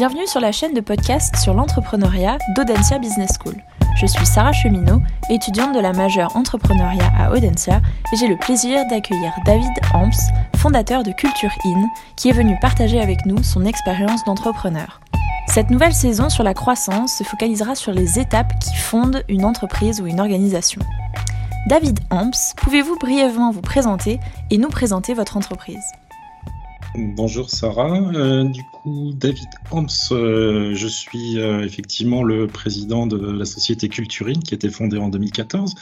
Bienvenue sur la chaîne de podcast sur l'entrepreneuriat d'Audencia Business School. Je suis Sarah Cheminot, étudiante de la majeure entrepreneuriat à Audencia, et j'ai le plaisir d'accueillir David Amps, fondateur de Culture In, qui est venu partager avec nous son expérience d'entrepreneur. Cette nouvelle saison sur la croissance se focalisera sur les étapes qui fondent une entreprise ou une organisation. David Amps, pouvez-vous brièvement vous présenter et nous présenter votre entreprise? Bonjour Sarah, euh, du coup David Hams, euh, je suis euh, effectivement le président de la société Culturine qui a été fondée en 2014.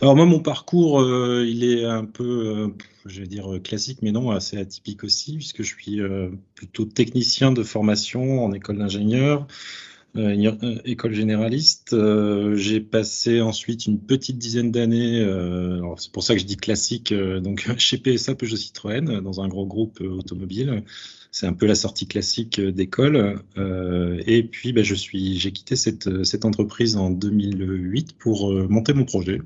Alors moi mon parcours il est un peu, je vais dire classique mais non assez atypique aussi puisque je suis plutôt technicien de formation en école d'ingénieur. Euh, euh, école généraliste. Euh, j'ai passé ensuite une petite dizaine d'années, c'est pour ça que je dis classique, donc chez PSA Peugeot Citroën, dans un gros groupe automobile. C'est un peu la sortie classique d'école. et puis, bah, je suis, j'ai quitté cette, cette entreprise en 2008 pour monter mon projet.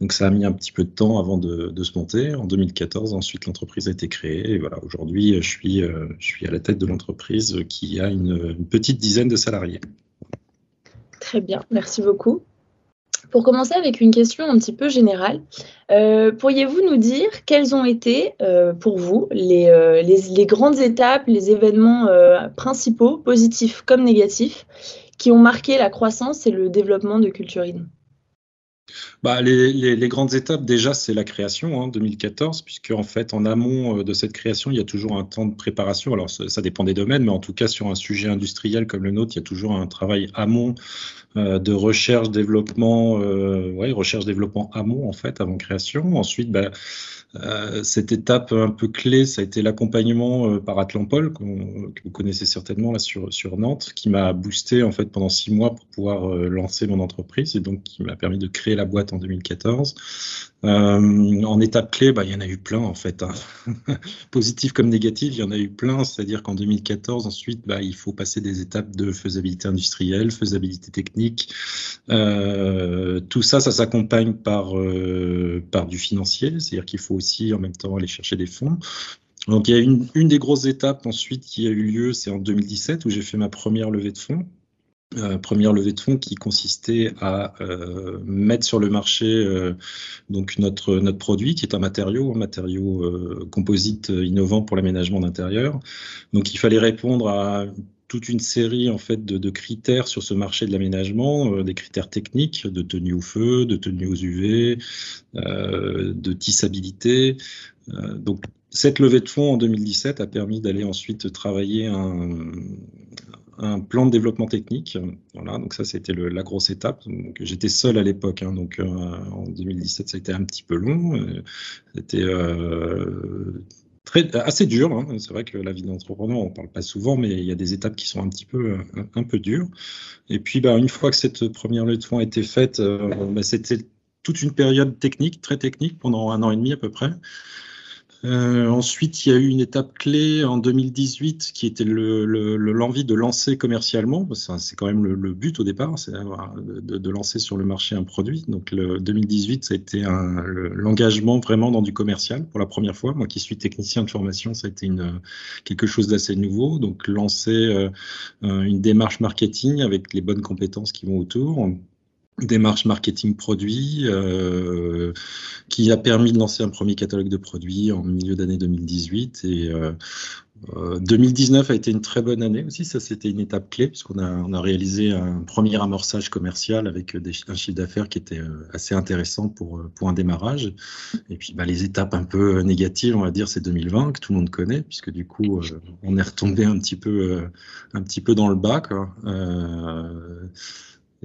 Donc ça a mis un petit peu de temps avant de, se monter. En 2014, ensuite l'entreprise a été créée. Et voilà, aujourd'hui, je suis, euh, à la tête de l'entreprise qui a une, petite dizaine de salariés. Très bien, merci beaucoup. Pour commencer avec une question un petit peu générale, euh, pourriez-vous nous dire quelles ont été euh, pour vous les, les, grandes étapes, les événements principaux, positifs comme négatifs, qui ont marqué la croissance et le développement de Culturine? Bah, les, grandes étapes, déjà, c'est la création, hein, 2014, puisque en fait, en amont euh, de cette création, il y a toujours un temps de préparation. Alors, ça, dépend des domaines, mais en tout cas, sur un sujet industriel comme le nôtre, il y a toujours un travail amont euh, de recherche, développement, euh, ouais, recherche, développement amont, en fait, avant création. Ensuite, bah, euh, cette étape un peu clé, ça a été l'accompagnement par Atlampol, que vous connaissez certainement là sur, sur Nantes, qui m'a boosté en fait pendant six mois pour pouvoir lancer mon entreprise et donc qui m'a permis de créer la boîte en 2014. Euh, en étape clé, bah, il y en a eu plein en fait. Hein. Positif comme négatif, il y en a eu plein. C'est-à-dire qu'en 2014, ensuite, bah, il faut passer des étapes de faisabilité industrielle, faisabilité technique. Euh, tout ça, ça s'accompagne par, euh, par du financier. C'est-à-dire qu'il faut aussi en même temps aller chercher des fonds. Donc il y a une, une des grosses étapes ensuite qui a eu lieu, c'est en 2017 où j'ai fait ma première levée de fonds. Euh, première levée de fonds qui consistait à euh, mettre sur le marché euh, donc notre notre produit qui est un matériau matériau composite innovant pour l'aménagement d'intérieur donc il fallait répondre à toute une série en fait de, de critères sur ce marché de l'aménagement, des critères techniques de tenue au feu, de tenue aux UV, de tissabilité. donc cette levée de fonds en 2017 a permis d'aller ensuite travailler un, un plan de développement technique. Voilà, donc ça, c'était la grosse étape. J'étais seul à l'époque, hein, donc euh, en 2017, ça a été un petit peu long. Euh, c'était euh, assez dur. Hein. C'est vrai que la vie d'entrepreneur, on ne parle pas souvent, mais il y a des étapes qui sont un petit peu, un, peu dures. Et puis, bah, une fois que cette première levée de a été faite, bah, c'était toute une période technique, très technique, pendant un an et demi à peu près. Euh, ensuite, il y a eu une étape clé en 2018 qui était l'envie le, de lancer commercialement. C'est quand même le, but au départ, c'est de, de, lancer sur le marché un produit. Donc, le 2018, ça a été l'engagement vraiment dans du commercial pour la première fois. Moi qui suis technicien de formation, ça a été une, quelque chose d'assez nouveau. Donc, lancer euh, une démarche marketing avec les bonnes compétences qui vont autour démarche marketing produit euh, qui a permis de lancer un premier catalogue de produits en milieu d'année 2018 et euh, 2019 euh, a été une très bonne année aussi, ça c'était une étape clé puisqu'on a, on a réalisé un premier amorçage commercial avec un chiffre d'affaires qui était euh, assez intéressant pour, euh, pour un démarrage. Et puis bah, les étapes un peu négatives, on va dire, c'est 2020 que tout le monde connaît puisque du coup on est retombé un petit peu, un petit peu dans le bas. Quoi.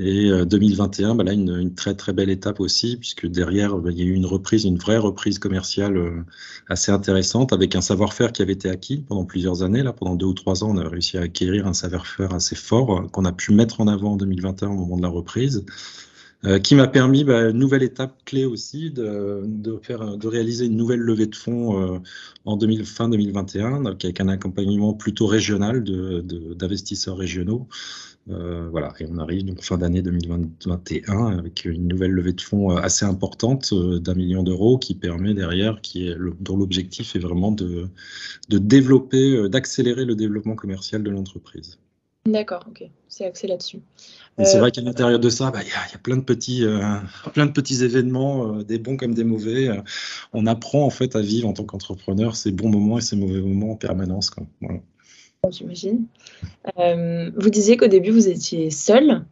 Et 2021, euh, bah là, une, une, très très belle étape aussi, puisque derrière, bah, il y a eu une reprise, une vraie reprise commerciale euh, assez intéressante, avec un savoir-faire qui avait été acquis pendant plusieurs années. Là, pendant deux ou trois ans, on a réussi à acquérir un savoir-faire assez fort euh, qu'on a pu mettre en avant en 2021 au moment de la reprise. Qui m'a permis bah, une nouvelle étape clé aussi de, de, réaliser une nouvelle levée de fonds en 2000, fin 2021 avec un accompagnement plutôt régional d'investisseurs régionaux euh, voilà, et on arrive donc fin d'année 2021 avec une nouvelle levée de fonds euh, assez importante euh, d'un million d'euros qui permet derrière, qui est dont l'objectif est vraiment de, de développer, d'accélérer le développement commercial de l'entreprise. D'accord, ok, c'est axé là-dessus. C'est vrai qu'à l'intérieur de ça, bah, il y, a plein de petits, plein de petits événements, des bons comme des mauvais. on apprend en fait à vivre en tant qu'entrepreneur ces bons moments et ces mauvais moments en permanence. J'imagine. vous disiez qu'au début vous étiez seul.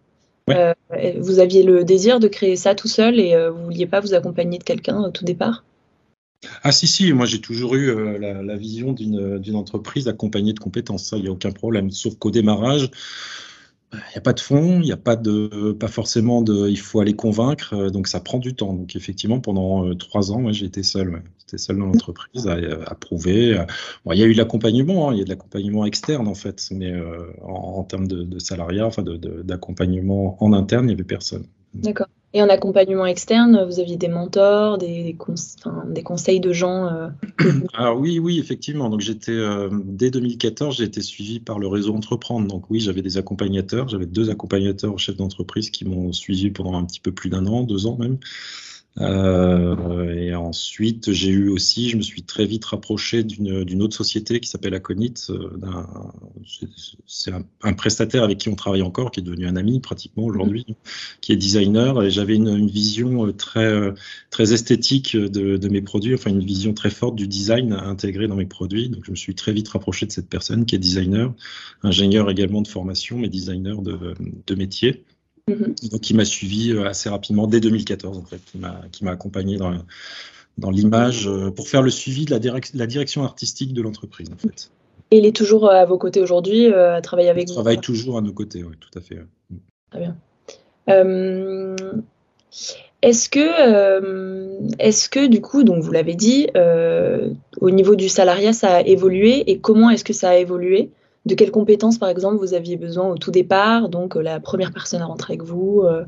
vous aviez le désir de créer ça tout seul et vous vouliez pas vous accompagner de quelqu'un au tout départ? Ah si, si, moi j'ai toujours eu euh, la, vision d'une entreprise accompagnée de compétences, ça, il n'y a aucun problème. Sauf qu'au démarrage, il n'y a pas de fonds, il n'y a pas de, pas forcément de, il faut aller convaincre, euh, donc ça prend du temps. Donc effectivement, pendant euh, trois ans, moi j'ai été seul, j'étais seul dans l'entreprise à, prouver. il y a eu de l'accompagnement, hein, il y a de l'accompagnement externe en fait, mais en, termes de, salariat, enfin d'accompagnement en interne, il n'y avait personne. D'accord. Et en accompagnement externe, vous aviez des mentors, des, conseils de gens euh, Alors oui, oui, effectivement. Donc j'étais euh, dès 2014, j'ai été suivi par le réseau Entreprendre. Donc oui, j'avais des accompagnateurs. J'avais deux accompagnateurs chefs d'entreprise qui m'ont suivi pendant un petit peu plus d'un an, deux ans même. Euh, et ensuite, j'ai eu aussi, je me suis très vite rapproché d'une autre société qui s'appelle Aconit. Euh, c'est un, prestataire avec qui on travaille encore, qui est devenu un ami pratiquement aujourd'hui, qui est designer. Et j'avais une, une, vision très, très esthétique de, de, mes produits, enfin une vision très forte du design intégré dans mes produits. Donc, je me suis très vite rapproché de cette personne qui est designer, ingénieur également de formation, mais designer de, de métier. Mhm. Donc, il m'a suivi euh, assez rapidement dès 2014, en fait, qui m'a accompagné dans, dans l'image euh, pour faire le suivi de la, la direction artistique de l'entreprise, en fait. Et il est toujours à vos côtés aujourd'hui, à travailler avec vous? Il travaille toujours à nos côtés, oui, tout à fait. Très bien. est-ce que, est-ce que du coup, donc vous l'avez dit, au niveau du salariat, ça a évolué et comment est-ce que ça a évolué? De quelles compétences, par exemple, vous aviez besoin au tout départ Donc, euh, la première personne à rentrer avec vous euh?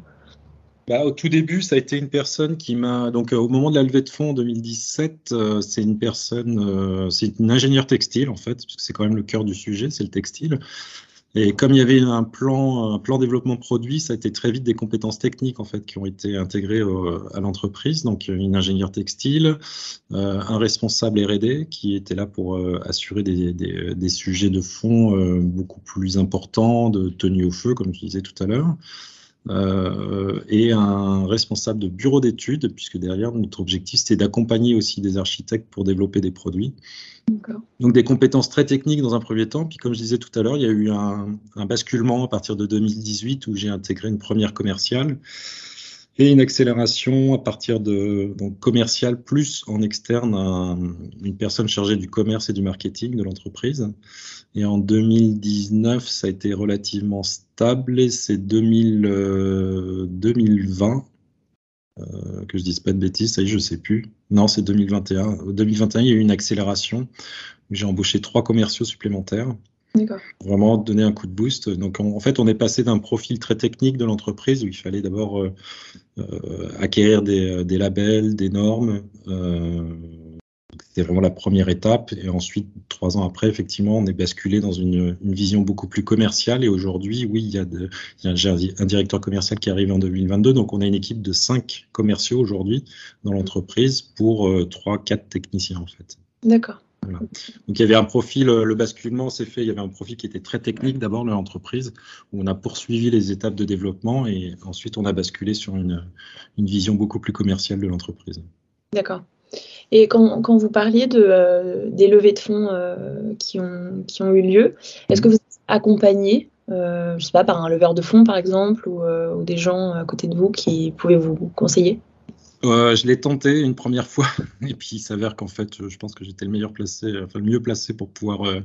bah, au tout début, ça a été une personne qui m'a. Donc, euh, au moment de la levée de fonds en 2017, c'est une personne, c'est une ingénieure textile en fait, parce que c'est quand même le cœur du sujet, c'est le textile. Et comme il y avait un plan, un plan développement produit, ça a été très vite des compétences techniques en fait qui ont été intégrées à l'entreprise. Donc une ingénieure textile, euh, un responsable R&D qui était là pour euh, assurer des, des, sujets de fond euh, beaucoup plus importants, de tenue au feu, comme je disais tout à l'heure. Euh, et un responsable de bureau d'études, puisque derrière, notre objectif, c'était d'accompagner aussi des architectes pour développer des produits. Donc des compétences très techniques dans un premier temps. Puis comme je disais tout à l'heure, il y a eu un, un, basculement à partir de 2018 où j'ai intégré une première commerciale et une accélération à partir de commercial plus en externe une personne chargée du commerce et du marketing de l'entreprise. Et en 2019, ça a été relativement stable et c'est 2000, 2020 euh, euh, que je dise pas de bêtises, ça y est, je sais plus. Non, c'est 2021. 2021, il y a eu une accélération. J'ai embauché trois commerciaux supplémentaires. Vraiment donner un coup de boost. Donc en fait, on est passé d'un profil très technique de l'entreprise où il fallait d'abord euh, euh, acquérir des, des, labels, des normes. Euh, c'était vraiment la première étape. Et ensuite, trois ans après, effectivement, on est basculé dans une, une vision beaucoup plus commerciale. Et aujourd'hui, oui, il y, a de, il y a un directeur commercial qui arrive en 2022. Donc, on a une équipe de cinq commerciaux aujourd'hui dans l'entreprise pour trois, quatre techniciens, en fait. D'accord. Donc il y avait un profil, euh, le basculement s'est fait, il y avait un profil qui était très technique d'abord dans l'entreprise, où on a poursuivi les étapes de développement et ensuite on a basculé sur une, vision beaucoup plus commerciale de l'entreprise. D'accord. Et quand, vous parliez euh, des levées de fonds euh, qui, ont, eu lieu, est-ce que vous êtes accompagné, je ne sais pas, par un leveur de fonds par exemple, ou, ou des gens à côté de vous qui pouvaient vous conseiller? Je l'ai tenté une première fois, et puis il s'avère qu'en fait, je pense que j'étais le meilleur placé, enfin le mieux placé pour pouvoir euh,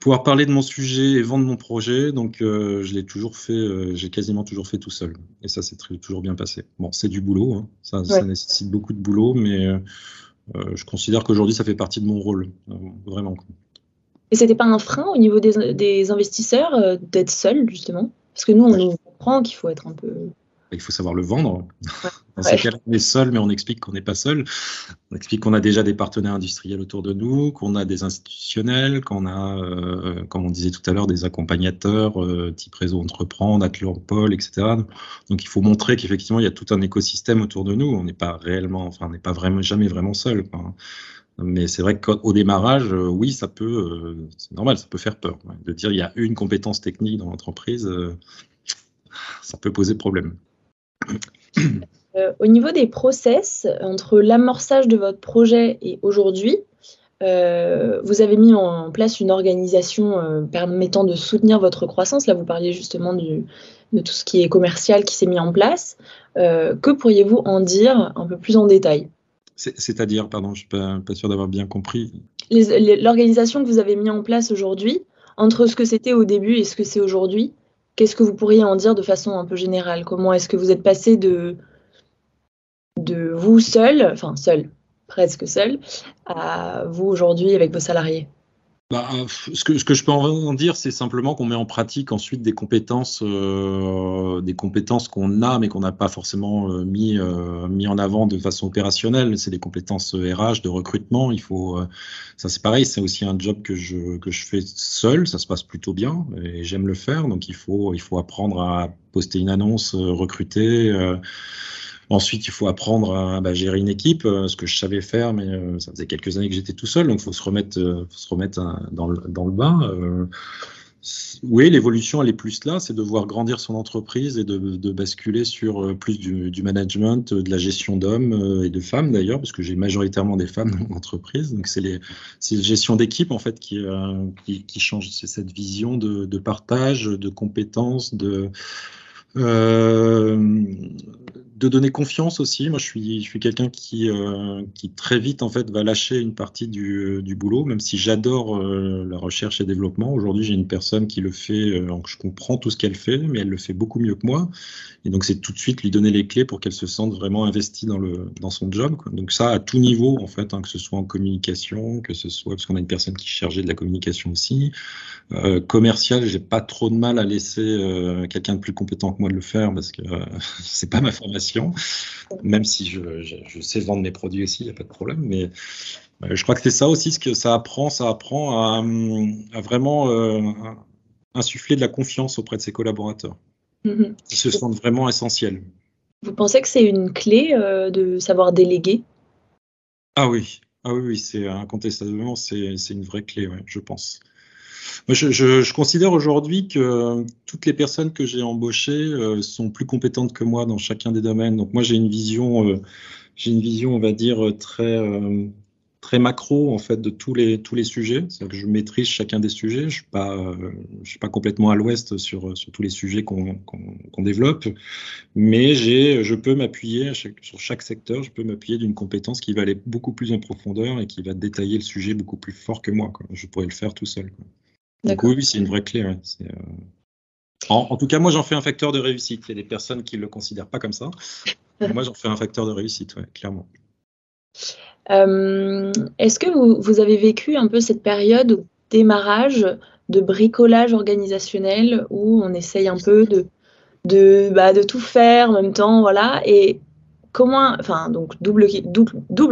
pouvoir parler de mon sujet et vendre mon projet. Donc, euh, je l'ai toujours fait, euh, j'ai quasiment toujours fait tout seul, et ça s'est toujours bien passé. Bon, c'est du boulot, hein. ça, ça, nécessite beaucoup de boulot, mais je considère qu'aujourd'hui, ça fait partie de mon rôle, vraiment. Et c'était pas un frein au niveau des, des investisseurs d'être seul justement, parce que nous, on comprend qu'il faut être un peu il faut savoir le vendre. Dans ces cas-là, on est seul, mais on explique qu'on n'est pas seul. On explique qu'on a déjà des partenaires industriels autour de nous, qu'on a des institutionnels, qu'on a, euh, comme on disait tout à l'heure, des accompagnateurs, euh, type réseau entreprendre, Paul, etc. Donc il faut montrer qu'effectivement, il y a tout un écosystème autour de nous. On n'est pas réellement, enfin, on n'est pas vraiment, jamais vraiment seul. Mais c'est vrai qu'au démarrage, oui, ça peut, c'est normal, ça peut faire peur. De dire il y a une compétence technique dans l'entreprise, ça peut poser problème. Au niveau des process, entre l'amorçage de votre projet et aujourd'hui, euh, vous avez mis en place une organisation euh, permettant de soutenir votre croissance. Là, vous parliez justement de tout ce qui est commercial qui s'est mis en place. Euh, que pourriez-vous en dire un peu plus en détail? C'est-à-dire, pardon, je ne suis pas, sûr d'avoir bien compris. L'organisation que vous avez mis en place aujourd'hui, entre ce que c'était au début et ce que c'est aujourd'hui, qu'est-ce que vous pourriez en dire de façon un peu générale? Comment est-ce que vous êtes passé de, de vous seul, enfin seul, presque seul, à vous aujourd'hui avec vos salariés? Bah, ce, que, ce, que, je peux en dire, c'est simplement qu'on met en pratique ensuite des compétences, euh, des compétences qu'on a, mais qu'on n'a pas forcément euh, mis, euh, mis en avant de façon opérationnelle. C'est des compétences RH, de recrutement. Il faut, ça c'est pareil, c'est aussi un job que je, que je fais seul. Ça se passe plutôt bien et j'aime le faire. Donc il faut, il faut apprendre à poster une annonce, recruter Ensuite, il faut apprendre à bah, gérer une équipe, euh, ce que je savais faire, mais euh, ça faisait quelques années que j'étais tout seul, donc il faut se remettre, euh, se remettre dans, le, dans le bain. oui, l'évolution, elle est plus là, c'est de voir grandir son entreprise et de, basculer sur plus du, management, de la gestion d'hommes et de femmes d'ailleurs, parce que j'ai majoritairement des femmes dans mon entreprise. Donc c'est la gestion d'équipe en fait qui, qui, change, c'est cette vision de, partage, de compétences, de de donner confiance aussi. Moi, je suis, je suis quelqu'un qui, euh, qui très vite en fait va lâcher une partie du, du boulot, même si j'adore euh, la recherche et développement. Aujourd'hui, j'ai une personne qui le fait, donc je comprends tout ce qu'elle fait, mais elle le fait beaucoup mieux que moi. Et donc, c'est tout de suite lui donner les clés pour qu'elle se sente vraiment investie dans le dans son job. Quoi. Donc ça, à tout niveau en fait, hein, que ce soit en communication, que ce soit parce qu'on a une personne qui est chargée de la communication aussi, euh, commercial, j'ai pas trop de mal à laisser quelqu'un de plus compétent que moi de le faire parce que euh, c'est pas ma formation, même si je, je, sais vendre mes produits aussi, il n'y a pas de problème. Mais euh, je crois que c'est ça aussi ce que ça apprend, ça apprend à, vraiment euh, insuffler de la confiance auprès de ses collaborateurs. Mm-hmm. Ils se sentent vraiment essentiels. Vous pensez que c'est une clé de savoir déléguer? Ah oui, ah oui, oui c'est incontestablement c'est une vraie clé, je pense. Je, considère aujourd'hui que toutes les personnes que j'ai embauchées euh, sont plus compétentes que moi dans chacun des domaines. Donc moi j'ai une vision, euh, j'ai une vision, on va dire très euh, très macro en fait de tous les tous les sujets. C'est-à-dire que je maîtrise chacun des sujets. Je suis pas je suis pas complètement à l'ouest sur sur tous les sujets qu'on développe, mais j'ai je peux m'appuyer sur chaque secteur. Je peux m'appuyer d'une compétence qui va aller beaucoup plus en profondeur et qui va détailler le sujet beaucoup plus fort que moi. Je pourrais le faire tout seul. Donc oui, c'est une vraie clé. Euh, en, tout cas, moi, j'en fais un facteur de réussite. Il y a des personnes qui ne le considèrent pas comme ça. moi, j'en fais un facteur de réussite, clairement. Euh, est-ce que vous, avez vécu un peu cette période de démarrage de bricolage organisationnel où on essaye un peu de, de, bah, de tout faire en même temps, voilà, et comment, enfin, donc double,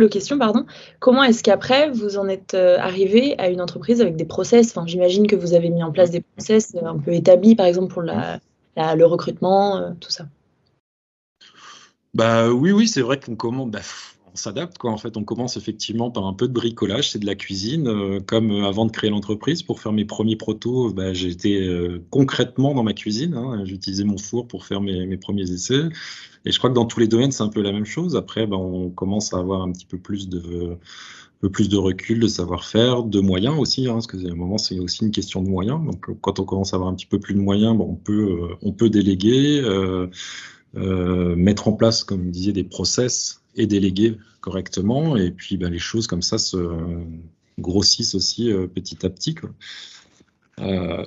question, pardon, comment est-ce qu'après vous en êtes euh, arrivé à une entreprise avec des process? Enfin, j'imagine que vous avez mis en place des process euh, un peu établis, par exemple pour le recrutement, euh, tout ça. Bah oui, oui, c'est vrai qu'on commence. Bah, on s'adapte quoi. En fait, on commence effectivement par un peu de bricolage, c'est de la cuisine. comme avant de créer l'entreprise, pour faire mes premiers protos, bah, j'étais concrètement dans ma cuisine. Hein. J'utilisais mon four pour faire mes, mes, premiers essais. Et je crois que dans tous les domaines, c'est un peu la même chose. Après, ben, on commence à avoir un petit peu plus de, plus de recul, de savoir-faire, de moyens aussi, hein, parce que à un moment, c'est aussi une question de moyens. Donc, quand on commence à avoir un petit peu plus de moyens, ben, on, peut, euh, on peut déléguer, euh, euh, mettre en place, comme je disais, des process et déléguer correctement. Et puis, ben, les choses comme ça se grossissent aussi euh, petit à petit. Euh,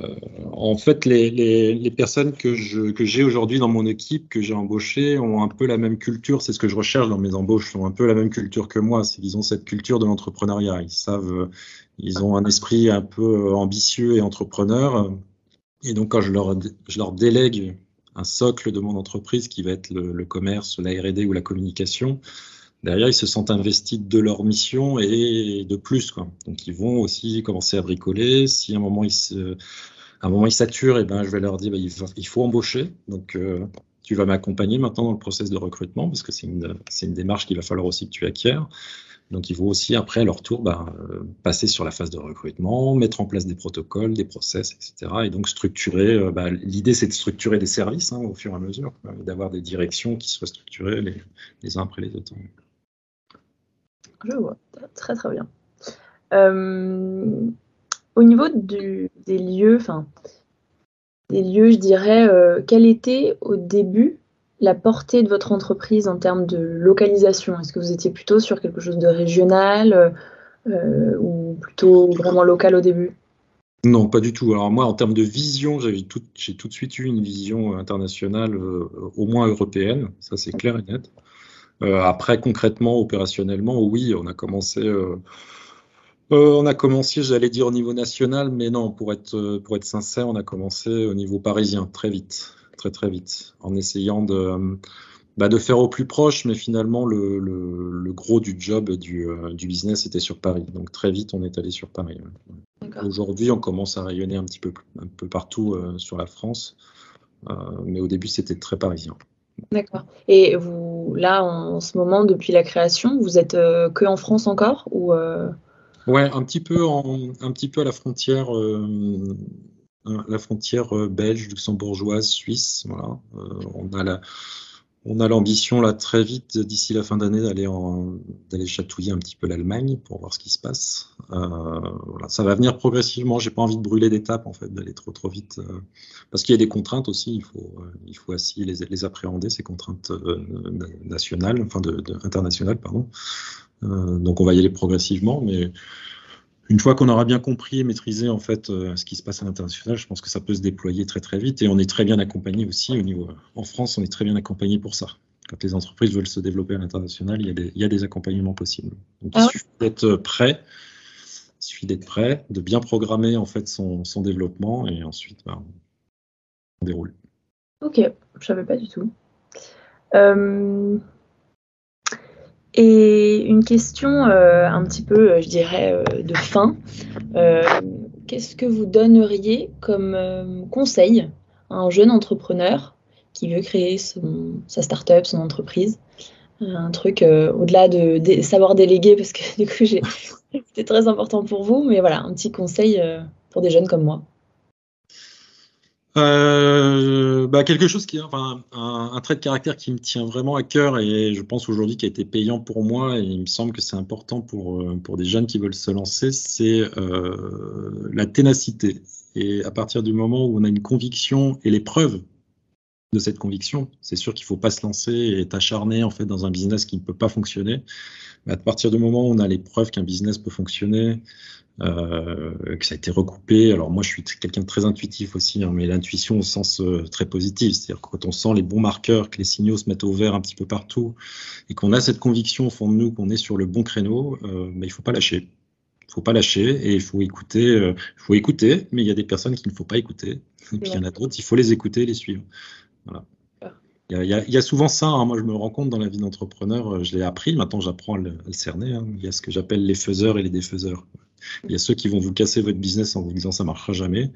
en fait, les, personnes que, j'ai aujourd'hui dans mon équipe, que j'ai embauchées, ont un peu la même culture. C'est ce que je recherche dans mes embauches. ont un peu la même culture que moi. C'est qu'ils ont cette culture de l'entrepreneuriat. Ils savent, ils ont un esprit un peu ambitieux et entrepreneur. Et donc, quand je leur, je leur délègue un socle de mon entreprise qui va être le, commerce, la R&D ou la communication, derrière, ils se sentent investis de leur mission et de plus. Donc, ils vont aussi commencer à bricoler. Si à un moment, ils se, un moment, ils saturent, eh ben, je vais leur dire, bah, il, faut, embaucher. Donc, euh, tu vas m'accompagner maintenant dans le process de recrutement parce que c'est une, une, démarche qu'il va falloir aussi que tu acquiers. Donc, il faut aussi, après, à leur tour, bah, euh, passer sur la phase de recrutement, mettre en place des protocoles, des process, etc. Et donc, structurer. Euh, bah, L'idée, c'est de structurer des services hein, au fur et à mesure, d'avoir des directions qui soient structurées les, uns après les autres. Je vois, très très bien. Euh, au niveau des lieux, enfin, des lieux, je dirais, quelle était au début la portée de votre entreprise en termes de localisation? Est-ce que vous étiez plutôt sur quelque chose de régional euh, ou plutôt vraiment local au début? Non, pas du tout. Alors moi, en termes de vision, j'ai tout, de suite eu une vision internationale, euh, au moins européenne, ça c'est clair et net. après, concrètement, opérationnellement, oui, on a commencé euh, on a commencé, j'allais dire au niveau national, mais non, pour être, euh, pour être sincère, on a commencé au niveau parisien très vite, très très vite, en essayant de, euh, bah, de faire au plus proche, mais finalement le, le, gros du job du, du, business était sur Paris. Donc très vite, on est allé sur Paris. Aujourd'hui, on commence à rayonner un petit peu, un peu partout sur la France, mais au début, c'était très parisien. D'accord. Et vous, là, en ce moment, depuis la création, vous êtes que en France encore ou Ouais, un petit peu, en, un petit peu à la frontière, euh, la frontière euh, belge, luxembourgeoise, suisse. Voilà. Euh, on a la, on a l'ambition là très vite d'ici la fin d'année d'aller d'aller chatouiller un petit peu l'Allemagne pour voir ce qui se passe. Euh, voilà, ça va venir progressivement. J'ai pas envie de brûler d'étapes en fait, d'aller trop trop vite, parce qu'il y a des contraintes aussi. Il faut il faut aussi les, appréhender ces contraintes nationales, enfin de, de, internationales pardon. Donc on va y aller progressivement, mais une fois qu'on aura bien compris et maîtrisé en fait euh, ce qui se passe à l'international, je pense que ça peut se déployer très très vite et on est très bien accompagné aussi au niveau. En France, on est très bien accompagné pour ça. Quand les entreprises veulent se développer à l'international, il, il, y a des accompagnements possibles. Donc, il ah suffit d'être prêt, il suffit d'être prêt, de bien programmer en fait son, son développement et ensuite ben, on déroule. Ok, je savais pas du tout. Euh, et une question euh, un petit peu, euh, je dirais, euh, de fin. Qu'est-ce que vous donneriez comme conseil à un jeune entrepreneur qui veut créer sa start-up, son entreprise? Un truc au-delà de, savoir déléguer, parce que du coup, c'était très important pour vous, mais voilà, un petit conseil pour des jeunes comme moi. Euh, bah quelque chose qui, enfin, un, un, trait de caractère qui me tient vraiment à cœur et je pense aujourd'hui qui a été payant pour moi et il me semble que c'est important pour euh, pour des jeunes qui veulent se lancer, c'est euh, la ténacité. Et à partir du moment où on a une conviction et les preuves de cette conviction, c'est sûr qu'il faut pas se lancer et être acharné en fait dans un business qui ne peut pas fonctionner. Mais à partir du moment où on a les preuves qu'un business peut fonctionner, euh, que ça a été recoupé. Alors moi, je suis quelqu'un de très intuitif aussi, hein, mais l'intuition au sens euh, très positif, c'est-à-dire quand on sent les bons marqueurs, que les signaux se mettent au vert un petit peu partout, et qu'on a cette conviction au fond de nous qu'on est sur le bon créneau, euh, bah, il faut pas lâcher. Il faut pas lâcher et il faut écouter. Euh, faut écouter, mais il y a des personnes qu'il ne faut pas écouter. Et puis il y en a d'autres, il faut les écouter et les suivre. Voilà. Il y, a, il y, a, souvent ça, hein. moi je me rends compte dans la vie d'entrepreneur, je l'ai appris, maintenant j'apprends à, le, cerner. Hein. Il y a ce que j'appelle les faiseurs et les défaiseurs. Il y a ceux qui vont vous casser votre business en vous disant ça marchera jamais.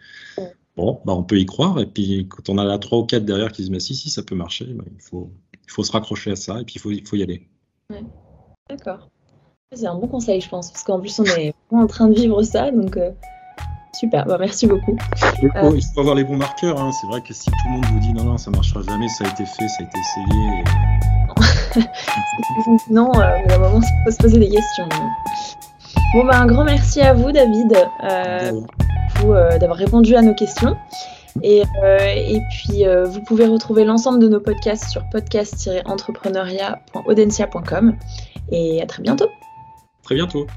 Bon, bah on peut y croire. Et puis quand on a là trois ou quatre derrière qui se disent si, si, ça peut marcher, bah, il, faut, il faut se raccrocher à ça et puis il faut, il faut y aller. D'accord. C'est un bon conseil, je pense, parce qu'en plus on est en train de vivre ça, donc euh, super. Bah, merci beaucoup. Il faut, il faut, avoir les bons marqueurs. Hein. C'est vrai que si tout le monde vous dit non, non, ça marchera jamais, ça a été fait, ça a été essayé. non, euh, à un moment, il faut se poser des questions. Bon, bah, un grand merci à vous, David, euh, euh, d'avoir répondu à nos questions. Et, euh, et puis, vous pouvez retrouver l'ensemble de nos podcasts sur podcast-entrepreneuriat.audencia.com. Et à très bientôt. Très bientôt.